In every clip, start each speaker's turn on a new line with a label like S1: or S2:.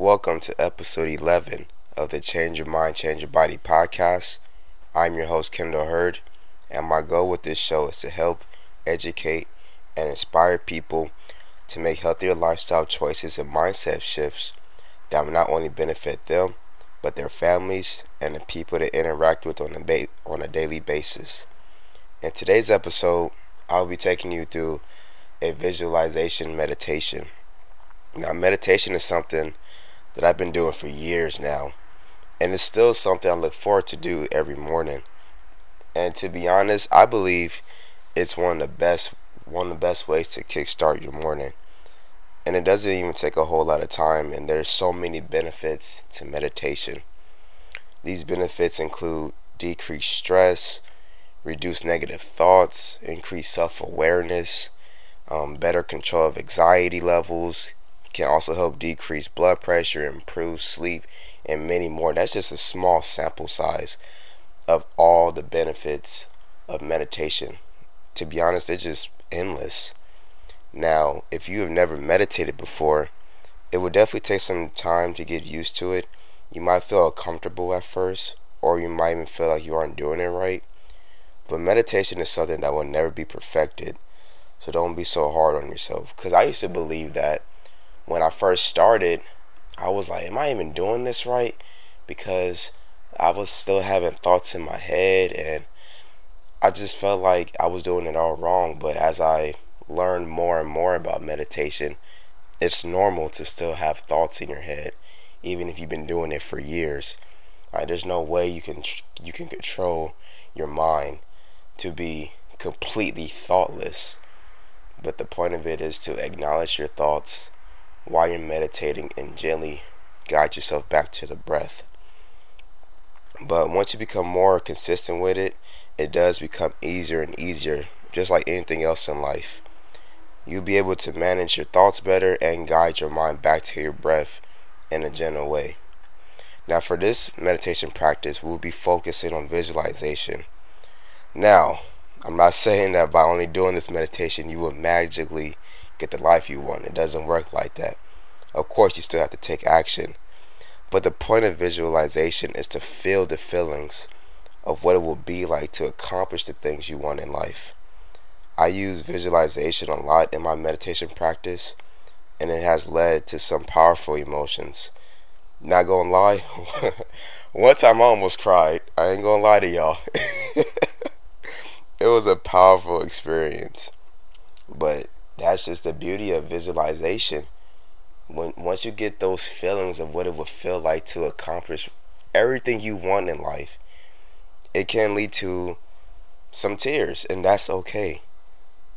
S1: Welcome to episode 11 of the Change Your Mind, Change Your Body podcast. I'm your host, Kendall Herd, and my goal with this show is to help, educate, and inspire people to make healthier lifestyle choices and mindset shifts that will not only benefit them, but their families and the people they interact with on a, ba- on a daily basis. In today's episode, I'll be taking you through a visualization meditation. Now, meditation is something that I've been doing for years now, and it's still something I look forward to do every morning. And to be honest, I believe it's one of the best one of the best ways to kickstart your morning. And it doesn't even take a whole lot of time, and there's so many benefits to meditation. These benefits include decreased stress, reduce negative thoughts, increase self awareness, um, better control of anxiety levels, can also help decrease blood pressure, improve sleep, and many more. That's just a small sample size of all the benefits of meditation. To be honest, they're just endless. Now, if you have never meditated before, it would definitely take some time to get used to it. You might feel uncomfortable at first, or you might even feel like you aren't doing it right. But meditation is something that will never be perfected. So don't be so hard on yourself. Because I used to believe that when I first started, I was like, am I even doing this right? Because I was still having thoughts in my head and I just felt like I was doing it all wrong. But as I learned more and more about meditation, it's normal to still have thoughts in your head, even if you've been doing it for years. Right? There's no way you can you can control your mind to be completely thoughtless. But the point of it is to acknowledge your thoughts while you're meditating and gently guide yourself back to the breath. But once you become more consistent with it, it does become easier and easier, just like anything else in life. You'll be able to manage your thoughts better and guide your mind back to your breath in a gentle way. Now, for this meditation practice, we'll be focusing on visualization. Now, I'm not saying that by only doing this meditation, you will magically get the life you want. It doesn't work like that. Of course, you still have to take action. But the point of visualization is to feel the feelings of what it will be like to accomplish the things you want in life. I use visualization a lot in my meditation practice, and it has led to some powerful emotions. Not gonna lie, one time I almost cried. I ain't gonna lie to y'all. it was a powerful experience. But that's just the beauty of visualization. When once you get those feelings of what it would feel like to accomplish everything you want in life, it can lead to some tears, and that's okay.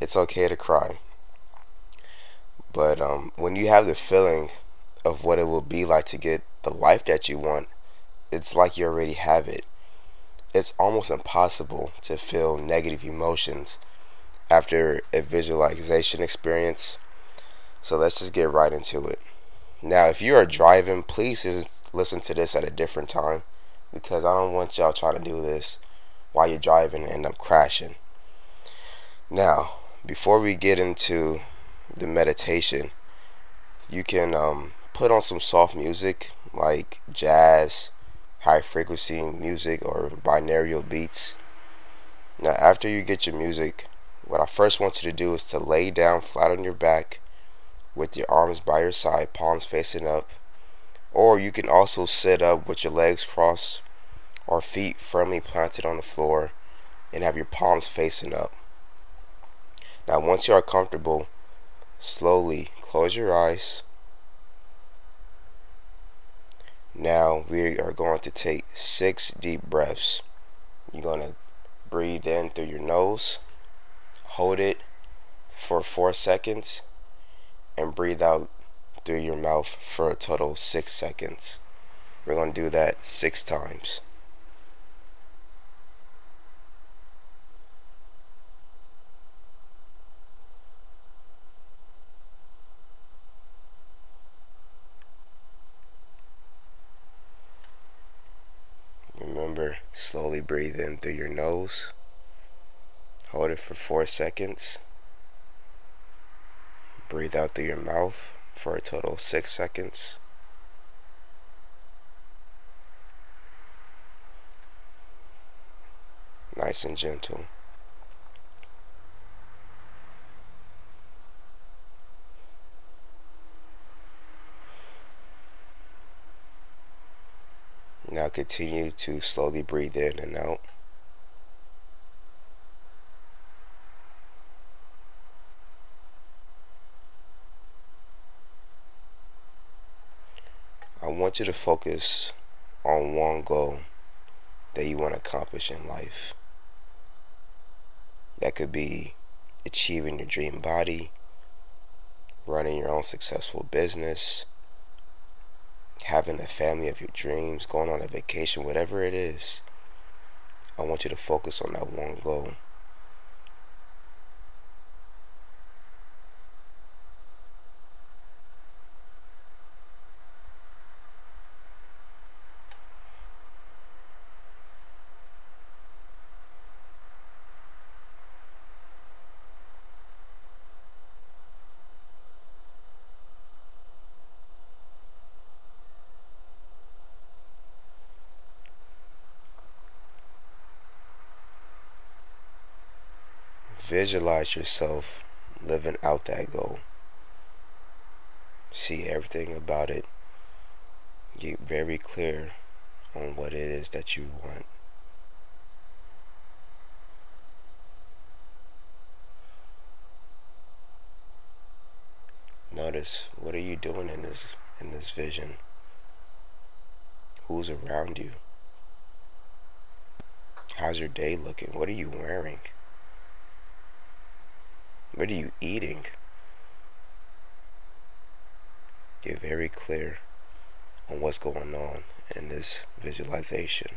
S1: It's okay to cry. But um, when you have the feeling of what it will be like to get the life that you want, it's like you already have it. It's almost impossible to feel negative emotions after a visualization experience. So let's just get right into it. Now, if you are driving, please listen to this at a different time because I don't want y'all trying to do this while you're driving and end up crashing. Now, before we get into the meditation, you can um, put on some soft music like jazz, high frequency music, or binaural beats. Now, after you get your music, what I first want you to do is to lay down flat on your back with your arms by your side, palms facing up. Or you can also sit up with your legs crossed or feet firmly planted on the floor and have your palms facing up. Now, once you are comfortable, slowly close your eyes. Now, we are going to take six deep breaths. You're going to breathe in through your nose hold it for four seconds and breathe out through your mouth for a total six seconds. We're going to do that six times. Remember, slowly breathe in through your nose. Hold it for four seconds. Breathe out through your mouth for a total of six seconds. Nice and gentle. Now continue to slowly breathe in and out. Want you to focus on one goal that you want to accomplish in life. That could be achieving your dream body, running your own successful business, having the family of your dreams, going on a vacation, whatever it is. I want you to focus on that one goal. Visualize yourself living out that goal. See everything about it. Get very clear on what it is that you want. Notice what are you doing in this in this vision? Who's around you? How's your day looking? What are you wearing? What are you eating? Get very clear on what's going on in this visualization.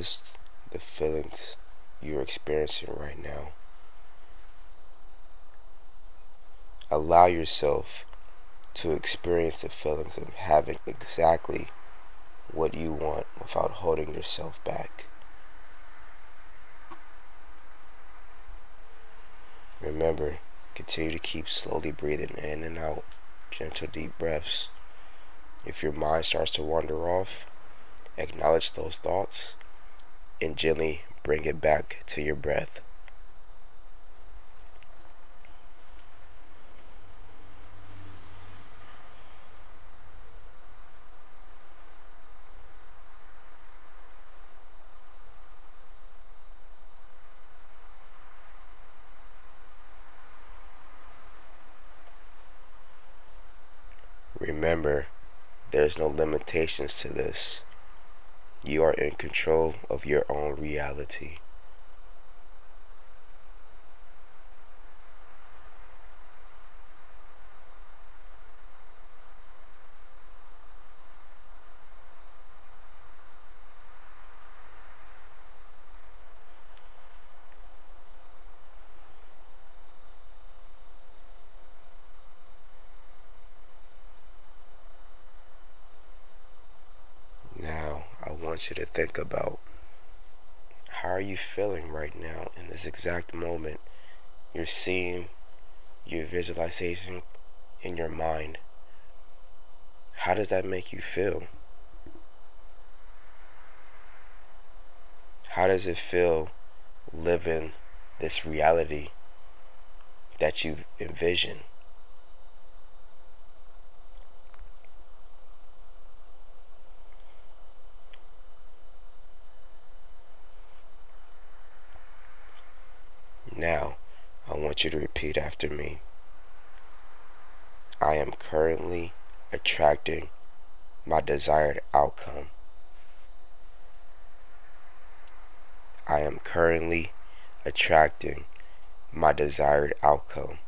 S1: Notice the feelings you're experiencing right now. Allow yourself to experience the feelings of having exactly what you want without holding yourself back. Remember, continue to keep slowly breathing in and out, gentle deep breaths. If your mind starts to wander off, acknowledge those thoughts and gently bring it back to your breath. Remember, there's no limitations to this. You are in control of your own reality. Want you to think about how are you feeling right now in this exact moment? You're seeing your visualization in your mind. How does that make you feel? How does it feel living this reality that you've envisioned Now, I want you to repeat after me. I am currently attracting my desired outcome. I am currently attracting my desired outcome.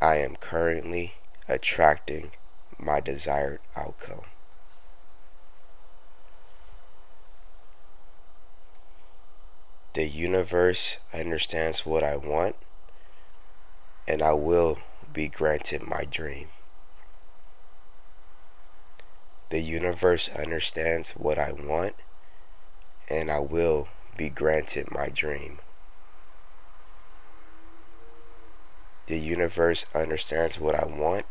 S1: I am currently attracting my desired outcome. The universe understands what I want, and I will be granted my dream. The universe understands what I want, and I will be granted my dream. The universe understands what I want,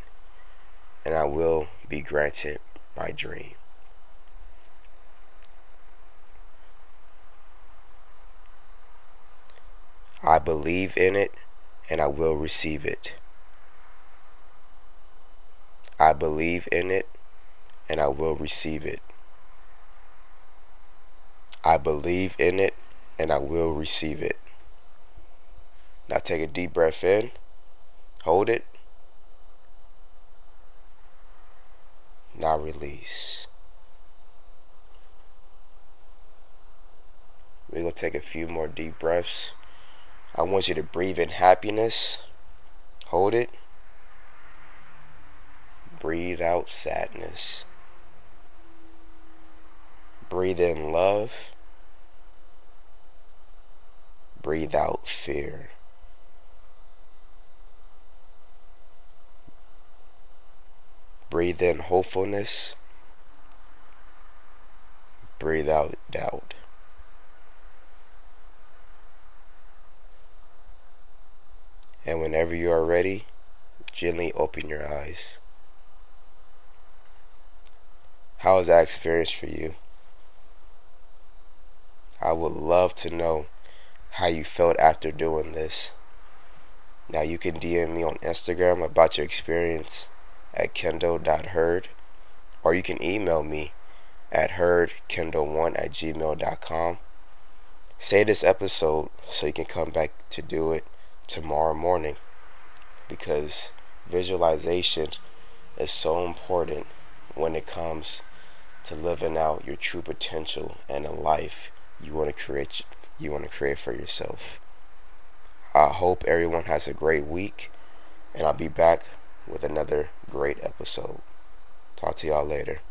S1: and I will be granted my dream. I believe in it and I will receive it. I believe in it and I will receive it. I believe in it and I will receive it. Now take a deep breath in, hold it. Now release. We're going to take a few more deep breaths. I want you to breathe in happiness. Hold it. Breathe out sadness. Breathe in love. Breathe out fear. Breathe in hopefulness. Breathe out doubt. And whenever you are ready, gently open your eyes. How was that experience for you? I would love to know how you felt after doing this. Now you can DM me on Instagram about your experience at kendall.herd or you can email me at herdkendall1 at gmail.com. Say this episode so you can come back to do it tomorrow morning because visualization is so important when it comes to living out your true potential and a life you want to create you want to create for yourself. I hope everyone has a great week and I'll be back with another great episode. Talk to y'all later.